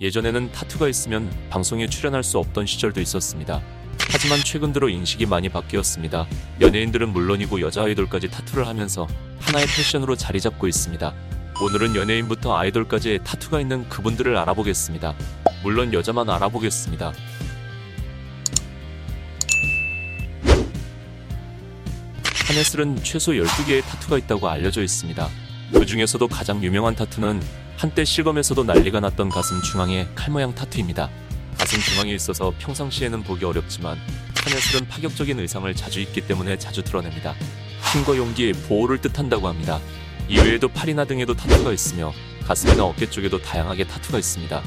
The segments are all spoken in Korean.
예전에는 타투가 있으면 방송에 출연할 수 없던 시절도 있었습니다. 하지만 최근 들어 인식이 많이 바뀌었습니다. 연예인들은 물론이고 여자 아이돌까지 타투를 하면서 하나의 패션으로 자리 잡고 있습니다. 오늘은 연예인부터 아이돌까지 타투가 있는 그분들을 알아보겠습니다. 물론 여자만 알아보겠습니다. 한예슬은 최소 12개의 타투가 있다고 알려져 있습니다. 그 중에서도 가장 유명한 타투는 한때 실검에서도 난리가 났던 가슴 중앙의 칼 모양 타투입니다. 가슴 중앙에 있어서 평상시에는 보기 어렵지만 한예슬은 파격적인 의상을 자주 입기 때문에 자주 드러냅니다. 힘과 용기, 보호를 뜻한다고 합니다. 이외에도 팔이나 등에도 타투가 있으며 가슴이나 어깨 쪽에도 다양하게 타투가 있습니다.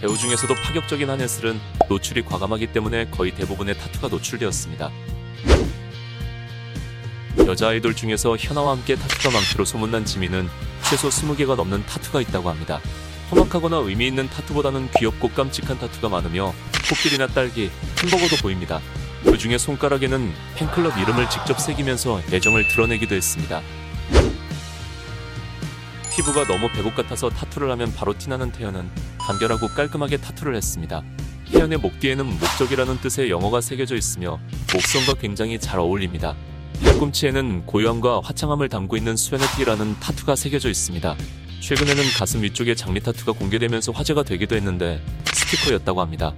배우 중에서도 파격적인 한예슬은 노출이 과감하기 때문에 거의 대부분의 타투가 노출되었습니다. 여자 아이돌 중에서 현아와 함께 타투가 많기로 소문난 지민은 최소 20개가 넘는 타투가 있다고 합니다. 험악하거나 의미 있는 타투보다는 귀엽고 깜찍한 타투가 많으며 코끼리나 딸기, 햄버거도 보입니다. 그 중에 손가락에는 팬클럽 이름을 직접 새기면서 애정을 드러내기도 했습니다. 피부가 너무 배복 같아서 타투를 하면 바로 티나는 태연은 간결하고 깔끔하게 타투를 했습니다. 태연의 목 뒤에는 목적이라는 뜻의 영어가 새겨져 있으며 목선과 굉장히 잘 어울립니다. 팔꿈치에는 고요함과 화창함을 담고 있는 serenity라는 타투가 새겨져 있습니다. 최근에는 가슴 위쪽에 장미 타투가 공개되면서 화제가 되기도 했는데 스티커였다고 합니다.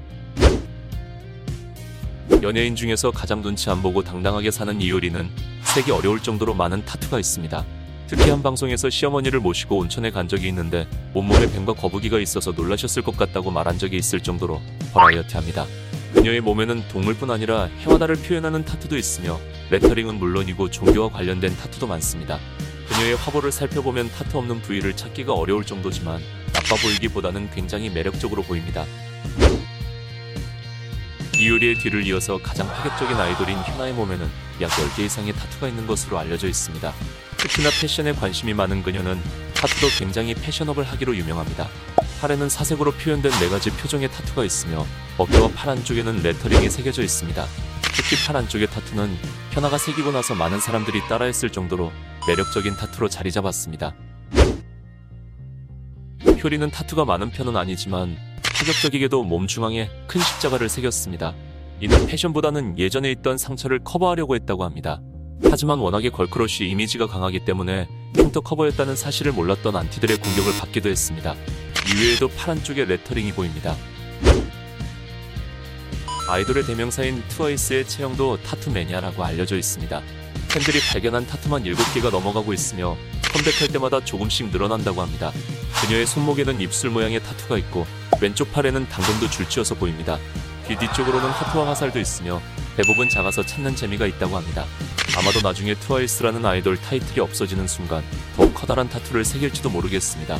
연예인 중에서 가장 눈치 안 보고 당당하게 사는 이효리는 세기 어려울 정도로 많은 타투가 있습니다. 특히 한 방송에서 시어머니를 모시고 온천에 간 적이 있는데 온몸에 뱀과 거북이가 있어서 놀라셨을 것 같다고 말한 적이 있을 정도로 버라이어티합니다. 그녀의 몸에는 동물뿐 아니라 해와다를 표현하는 타투도 있으며 레터링은 물론이고 종교와 관련된 타투도 많습니다. 그녀의 화보를 살펴보면 타투 없는 부위를 찾기가 어려울 정도지만 나빠 보이기보다는 굉장히 매력적으로 보입니다. 이효리의 뒤를 이어서 가장 파격적인 아이돌인 휴나의 몸에는 약 10개 이상의 타투가 있는 것으로 알려져 있습니다. 특히나 패션에 관심이 많은 그녀는 타투도 굉장히 패셔너블하기로 유명합니다. 팔에는 사색으로 표현된 네 가지 표정의 타투가 있으며 어깨와 팔 안쪽에는 레터링이 새겨져 있습니다. 특히 팔 안쪽의 타투는 현아가 새기고 나서 많은 사람들이 따라했을 정도로 매력적인 타투로 자리 잡았습니다. 효린은 타투가 많은 편은 아니지만 파격적이게도 몸 중앙에 큰 십자가를 새겼습니다. 이는 패션보다는 예전에 있던 상처를 커버하려고 했다고 합니다. 하지만 워낙에 걸크러쉬 이미지가 강하기 때문에 흉터 커버였다는 사실을 몰랐던 안티들의 공격을 받기도 했습니다. 이외에도 팔 안쪽에 레터링이 보입니다. 아이돌의 대명사인 트와이스의 채영도 타투 매니아라고 알려져 있습니다. 팬들이 발견한 타투만 7개가 넘어가고 있으며 컴백할 때마다 조금씩 늘어난다고 합니다. 그녀의 손목에는 입술 모양의 타투가 있고 왼쪽 팔에는 당근도 줄지어서 보입니다. 귀 뒤쪽으로는 하트와 화살도 있으며 대부분 작아서 찾는 재미가 있다고 합니다. 아마도 나중에 트와이스라는 아이돌 타이틀이 없어지는 순간 더욱 커다란 타투를 새길지도 모르겠습니다.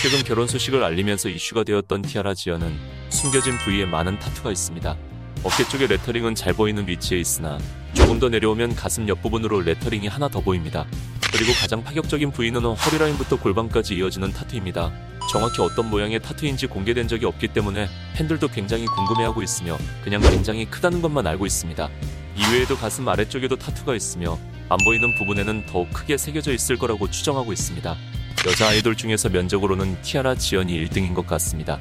최근 결혼 소식을 알리면서 이슈가 되었던 티아라 지연은 숨겨진 부위에 많은 타투가 있습니다. 어깨 쪽에 레터링은 잘 보이는 위치에 있으나 조금 더 내려오면 가슴 옆부분으로 레터링이 하나 더 보입니다. 그리고 가장 파격적인 부위는 허리라인부터 골반까지 이어지는 타투입니다. 정확히 어떤 모양의 타투인지 공개된 적이 없기 때문에 팬들도 굉장히 궁금해하고 있으며 그냥 굉장히 크다는 것만 알고 있습니다. 이외에도 가슴 아래쪽에도 타투가 있으며 안 보이는 부분에는 더욱 크게 새겨져 있을 거라고 추정하고 있습니다. 여자 아이돌 중에서 면적으로는 티아라 지연이 1등인 것 같습니다.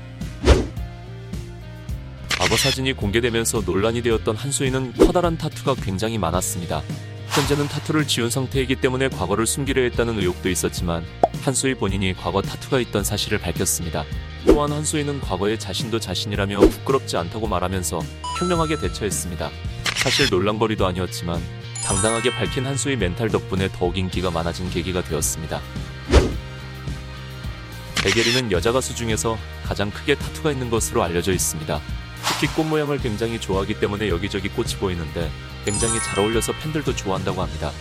과거 사진이 공개되면서 논란이 되었던 한수인은 커다란 타투가 굉장히 많았습니다. 현재는 타투를 지운 상태이기 때문에 과거를 숨기려 했다는 의혹도 있었지만 한수희 본인이 과거 타투가 있던 사실을 밝혔습니다. 또한 한수희는 과거에 자신도 자신이라며 부끄럽지 않다고 말하면서 현명하게 대처했습니다. 사실 논란거리도 아니었지만 당당하게 밝힌 한수희 멘탈 덕분에 더욱 인기가 많아진 계기가 되었습니다. 백예리는 여자 가수 중에서 가장 크게 타투가 있는 것으로 알려져 있습니다. 특히 꽃 모양을 굉장히 좋아하기 때문에 여기저기 꽃이 보이는데 굉장히 잘 어울려서 팬들도 좋아한다고 합니다.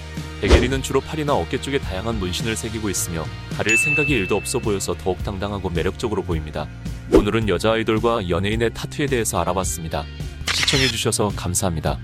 백예리는 주로 팔이나 어깨 쪽에 다양한 문신을 새기고 있으며 가릴 생각이 일도 없어 보여서 더욱 당당하고 매력적으로 보입니다. 오늘은 여자 아이돌과 연예인의 타투에 대해서 알아봤습니다. 시청해주셔서 감사합니다.